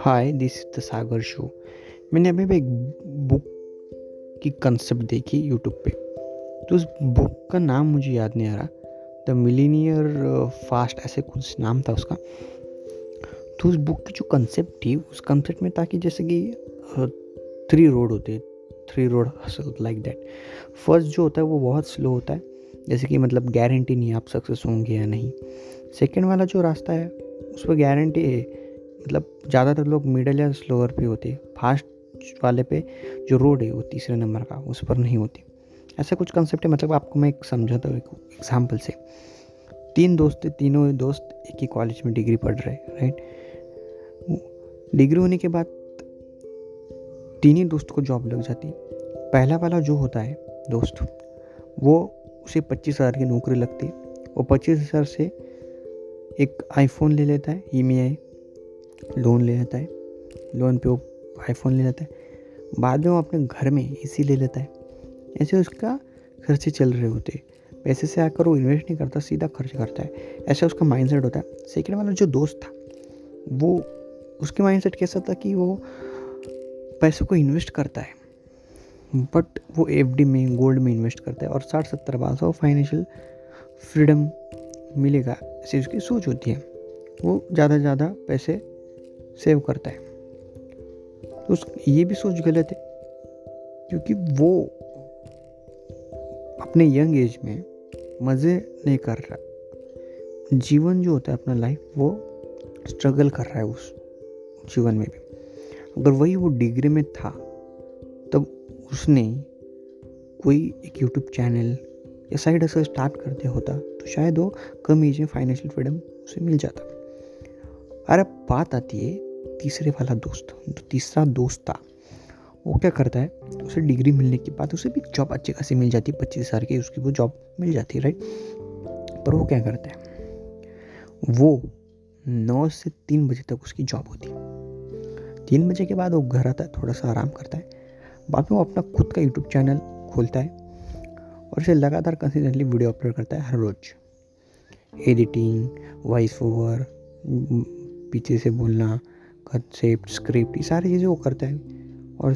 Hi this is the Sagar show मैंने अभी भी एक बुक की कंसेप्ट देखी यूट्यूब पे। तो उस बुक का नाम मुझे याद नहीं आ रहा। द मिलीनियर फास्ट ऐसे कुछ नाम था उसका। तो उस बुक की जो कंसेप्ट थी, उस कंसेप्ट में था कि जैसे कि थ्री रोड होते three road like that first जो होता है, वो बहुत स्लो होता है। जैसे कि मतलब गारंटी नहीं आप सक्सेस होंगे या नहीं। सेकेंड वाला जो रास्ता है, उस पर गारंटी है मतलब ज़्यादातर लोग मिडल या स्लोअर पे होते फास्ट वाले पे जो रोड है, वो तीसरे नंबर का, उस पर नहीं होती। ऐसा कुछ कंसेप्ट है मतलब आपको मैं एक समझाता हूँ एक एग्ज़ाम्पल से। तीन दोस्त, तीनों दोस्त एक ही कॉलेज में डिग्री पढ़ रहे राइट डिग्री होने के बाद तीन ही दोस्त को जॉब लग जाती। पहला वाला जो होता है, दोस्त, वो उसे पच्चीस हज़ार की नौकरी लगती है। वो पच्चीस हज़ार से एक आईफोन ले लेता है ई लोन ले लेता है। लोन पे वो आईफोन ले लेता है। बाद में वो अपने घर में एसी ले लेता है। ऐसे उसका खर्चे चल रहे होते हैं। पैसे से आकर वो इन्वेस्ट नहीं करता, सीधा खर्च करता है। ऐसा उसका माइंडसेट होता है। सेकेंड वाला जो दोस्त था, वो उसके माइंडसेट कैसा था कि वो पैसों को इन्वेस्ट करता है। बट वो एफडी में गोल्ड में इन्वेस्ट करता है और साठ, सत्तर बार से फाइनेंशियल फ्रीडम मिलेगा, ऐसी उसकी सोच होती है। वो ज़्यादा से ज़्यादा पैसे सेव करता है। तो उस, ये भी सोच गलत है, क्योंकि वो अपने यंग एज में मज़े नहीं कर रहा। जीवन जो होता है अपना लाइफ वो स्ट्रगल कर रहा है उस जीवन में भी। अगर वही वो डिग्री में था उसने कोई एक यूट्यूब चैनल या साइड हसल स्टार्ट कर दिया होता तो शायद वो कम एज में फाइनेंशियल फ्रीडम उसे मिल जाता। अरे बात आती है तीसरे वाला दोस्त तो तीसरा दोस्त था, वो क्या करता है? उसे डिग्री मिलने के बाद उसे भी जॉब अच्छी खासी मिल जाती है पच्चीस हज़ार की उसकी वो जॉब मिल जाती है राइट पर वो क्या करता है? वो नौ से तीन बजे तक उसकी जॉब होती। है तीन बजे के बाद वो घर आता है, थोड़ा सा आराम करता है। बाद में वो अपना खुद का यूट्यूब चैनल खोलता है और इसे लगातार कंसिस्टेंटली वीडियो अपलोड करता है हर रोज़। एडिटिंग वॉइस ओवर पीछे से बोलना कंसेप्ट स्क्रिप्ट ये सारी चीज़ें वो करता है। और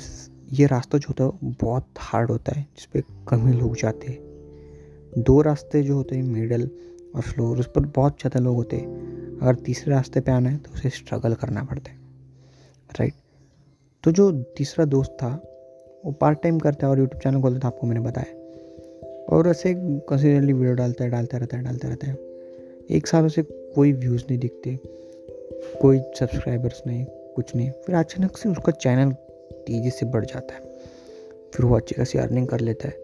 ये रास्ता जो होता है बहुत हार्ड होता है, जिस पर कम ही लोग जाते हैं। दो रास्ते जो होते हैं मिडल और फ्लोर उस पर बहुत ज़्यादा लोग होते हैं। अगर तीसरे रास्ते पे आना है तो उसे स्ट्रगल करना पड़ता है राइट तो जो तीसरा दोस्त था वो पार्ट टाइम करता है और यूट्यूब चैनल खोलता था आपको मैंने बताया। और ऐसे कंसिस्टेंटली वीडियो डालता है, डालता रहता है, डालता रहता है। एक साल उसे कोई व्यूज़ नहीं दिखते, कोई सब्सक्राइबर्स नहीं, कुछ नहीं। फिर अचानक से उसका चैनल तेज़ी से बढ़ जाता है। फिर वो अच्छी खासी अर्निंग कर लेता है।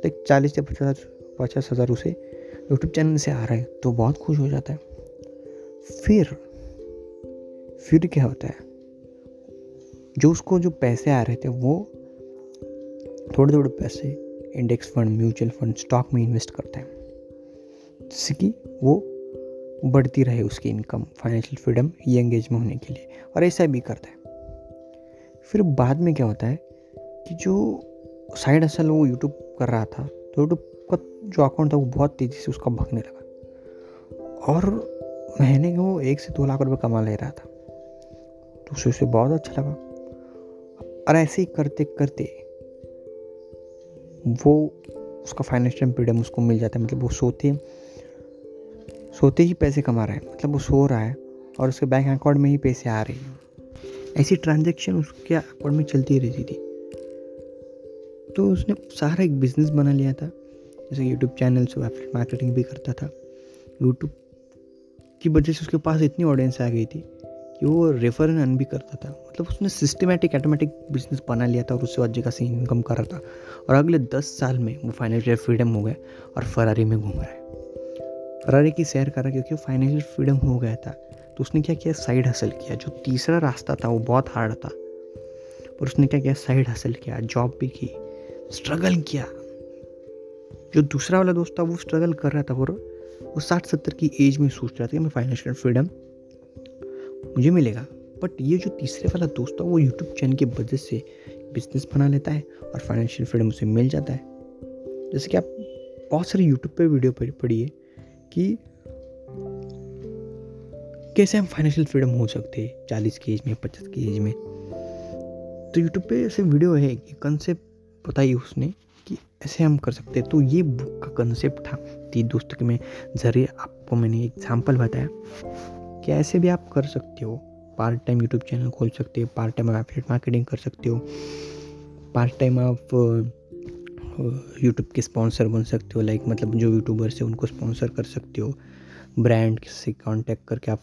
तो चालीस से पचास पचास हज़ार उसे यूट्यूब चैनल से आ रहा है तो बहुत खुश हो जाता है। फिर फिर क्या होता है? जो उसको जो पैसे आ रहे थे, वो थोड़े थोड़े पैसे index fund mutual fund stock में इन्वेस्ट करता है। जिससे कि वो बढ़ती रहे उसकी income financial freedom young age में होने के लिए और ऐसा भी करता है। फिर बाद में क्या होता है कि जो साइड असल वो यूट्यूब कर रहा था तो यूट्यूब का जो अकाउंट था वो बहुत तेज़ी से उसका भगने लगा। और महीने के वो एक से दो लाख रुपए कमा ले रहा था। तो उसे उसे बहुत अच्छा लगा। और ऐसे ही करते करते वो उसका फाइनेंशियल फ्रीडम उसको मिल जाता है। मतलब वो सोते सोते ही पैसे कमा रहा है। मतलब वो सो रहा है और उसके बैंक अकाउंट में ही पैसे आ रहे हैं। ऐसी ट्रांजेक्शन उसके अकाउंट में चलती रहती थी। तो उसने सारा एक बिज़नेस बना लिया था। जैसे यूट्यूब चैनल से मार्केटिंग भी करता था। यूट्यूब की वजह से उसके पास इतनी ऑडियंस आ गई थी। कि वो रेफर एंड अर्न भी करता था। मतलब उसने सिस्टमेटिक ऑटोमेटिक बिज़नेस बना लिया था और उससे अच्छी खासी इनकम कर रहा था। और अगले दस साल में वो फाइनेंशियल फ्रीडम हो गया और फरारी में घूम रहा है। फरारी की सैर करा क्योंकि फाइनेंशियल फ्रीडम हो गया था। तो उसने क्या किया? साइड हासिल किया, जो तीसरा रास्ता था, वो बहुत हार्ड था। पर उसने क्या किया? साइड हासिल किया जॉब भी की स्ट्रगल किया। जो दूसरा वाला दोस्त था, वो स्ट्रगल कर रहा था और वो साठ सत्तर की एज में सोच रहा था कि मैं फाइनेंशियल फ्रीडम मुझे मिलेगा। बट ये जो तीसरे वाला दोस्त था, वो यूट्यूब चैनल की वजह से बिज़नेस बना लेता है और फाइनेंशियल फ्रीडम उसे मिल जाता है। जैसे कि आप बहुत सारे यूट्यूब पे वीडियो पढ़िए कि कैसे हम फाइनेंशियल फ्रीडम हो सकते हैं चालीस की एज में पचास की एज में। तो यूट्यूब पे ऐसे वीडियो है कि कंसेप्ट बताई उसने कि ऐसे हम कर सकते हैं। तो ये बुक का कंसेप्ट था, तीन दोस्तों के मैं। ज़रिए आपको मैंने एग्ज़ाम्पल बताया। कि ऐसे भी आप कर सकते हो। पार्ट टाइम यूट्यूब चैनल खोल सकते हो पार्ट टाइम आप एफिलेट मार्केटिंग कर सकते हो पार्ट टाइम आप यूट्यूब के स्पॉन्सर बन सकते हो लाइक मतलब जो यूट्यूबर्स है उनको स्पॉन्सर कर सकते हो। ब्रांड से कांटेक्ट करके आप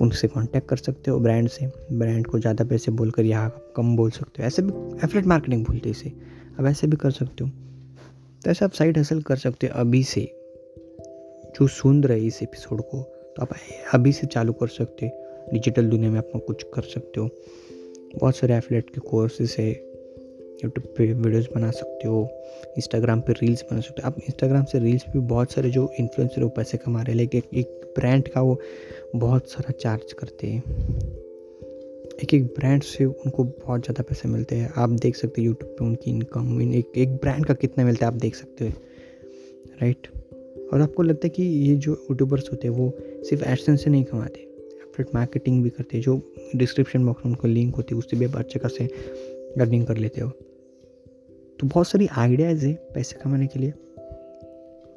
उनसे कांटेक्ट कर सकते हो ब्रांड से। ब्रांड को ज़्यादा पैसे बोलकर यहाँ कम बोल सकते हो। ऐसे भी एफलेट मार्केटिंग बोलते इसे। अब ऐसे भी कर सकते हो। तो ऐसे आप साइड हासिल कर सकते हो अभी से। जो सुन रहे इस एपिसोड को तो आप अभी से चालू कर सकते हो। डिजिटल दुनिया में आप कुछ कर सकते हो। बहुत सारे एफलेट के कोर्सेस है। यूट्यूब पे वीडियोस बना सकते हो। इंस्टाग्राम पे रील्स बना सकते हो। आप इंस्टाग्राम से रील्स भी बहुत सारे जो इन्फ्लुएंसर वो पैसे कमा रहे हैं। लेकिन एक, एक ब्रांड का वो बहुत सारा चार्ज करते हैं। एक एक ब्रांड से उनको बहुत ज़्यादा पैसे मिलते हैं। आप देख सकते हो यूट्यूब पे उनकी इनकम एक एक ब्रांड का कितना मिलता है आप देख सकते हो। राइट और आपको लगता है कि ये जो यूट्यूबर्स होते हैं वो सिर्फ़ एडसन से नहीं कमाते। फिर मार्केटिंग भी करते जो डिस्क्रिप्शन बॉक्स में उनको लिंक होती है, उससे भी आप अच्छे खासे अर्निंग कर लेते हो। तो बहुत सारी आइडियाज़ है पैसे कमाने के लिए।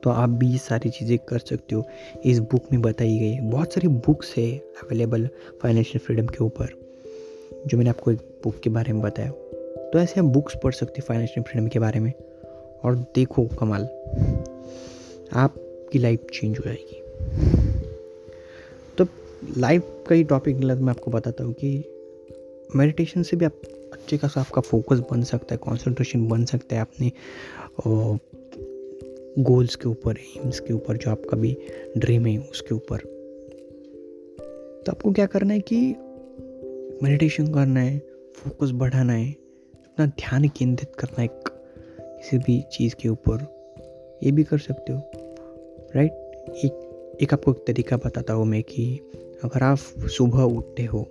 तो आप भी ये सारी चीज़ें कर सकते हो। इस बुक में बताई गई बहुत सारी बुक्स है अवेलेबल फाइनेंशियल फ्रीडम के ऊपर, जो मैंने आपको एक बुक के बारे में बताया। तो ऐसे आप बुक्स पढ़ सकते हो फाइनेंशियल फ्रीडम के बारे में। और देखो कमाल, आपकी लाइफ चेंज हो जाएगी। लाइफ का ही टॉपिक मैं आपको बताता हूँ कि मेडिटेशन से भी आप अच्छे खासा आपका फोकस बन सकता है कंसंट्रेशन बन सकता है अपने गोल्स के ऊपर एम्स के ऊपर, जो आपका भी ड्रीम है, उसके ऊपर। तो आपको क्या करना है कि मेडिटेशन करना है फोकस बढ़ाना है, अपना ध्यान केंद्रित करना है किसी भी चीज़ के ऊपर। ये भी कर सकते हो राइट एक एक आपको एक तरीका बताता हूँ मैं कि अगर आप सुबह उठते हो,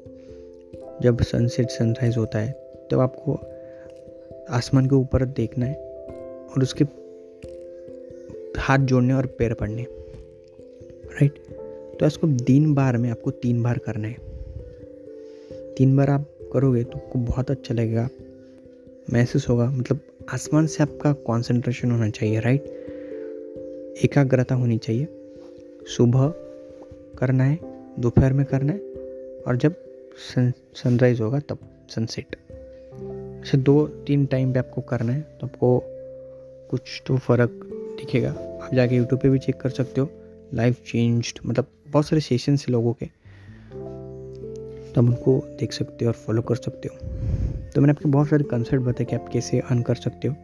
जब सनसेट सनराइज़ होता है, तब तो आपको आसमान के ऊपर देखना है और उसके हाथ जोड़ने और पैर पड़ने राइट तो इसको दिन बार में आपको तीन बार करना है। तीन बार आप करोगे तो आपको बहुत अच्छा लगेगा। महसूस होगा मतलब आसमान से आपका कंसंट्रेशन होना चाहिए राइट एकाग्रता होनी चाहिए। सुबह करना है। दोपहर में करना है और जब सन सनराइज होगा तब सनसेट ऐसे दो, तीन टाइम पे आपको करना है तो आपको कुछ तो फ़र्क दिखेगा। आप जाके यूट्यूब पे भी चेक कर सकते हो। लाइफ चेंज्ड मतलब बहुत सारे सेशन से लोगों के। तो तब उनको देख सकते हो और फॉलो कर सकते हो। तो मैंने आपके बहुत सारे कंसेप्ट बताए कि आप कैसे अर्न कर सकते हो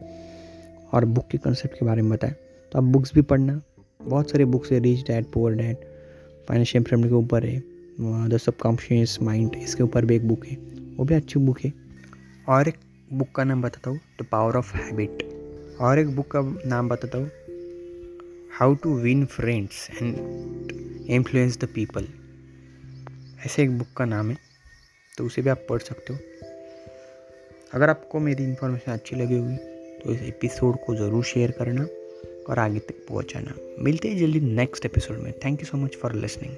और बुक के कंसेप्ट के बारे में बताया। तो आप बुक्स भी पढ़ना। बहुत सारे बुक्स है rich dad poor dad financial friend के ऊपर है। द सबकॉन्शियस माइंड इसके ऊपर भी एक बुक है। वो भी अच्छी बुक है। और एक बुक का नाम बताता हूँ। द पावर ऑफ़ हैबिट और एक बुक का नाम बताता हूँ। How to win friends and influence the people ऐसे एक बुक का नाम है। तो उसे भी आप पढ़ सकते हो। अगर आपको मेरी इन्फॉर्मेशन अच्छी लगी होगी तो इस एपिसोड को ज़रूर शेयर करना। और आगे तक पहुँचाना। मिलते हैं जल्दी नेक्स्ट एपिसोड में। Thank you so much for listening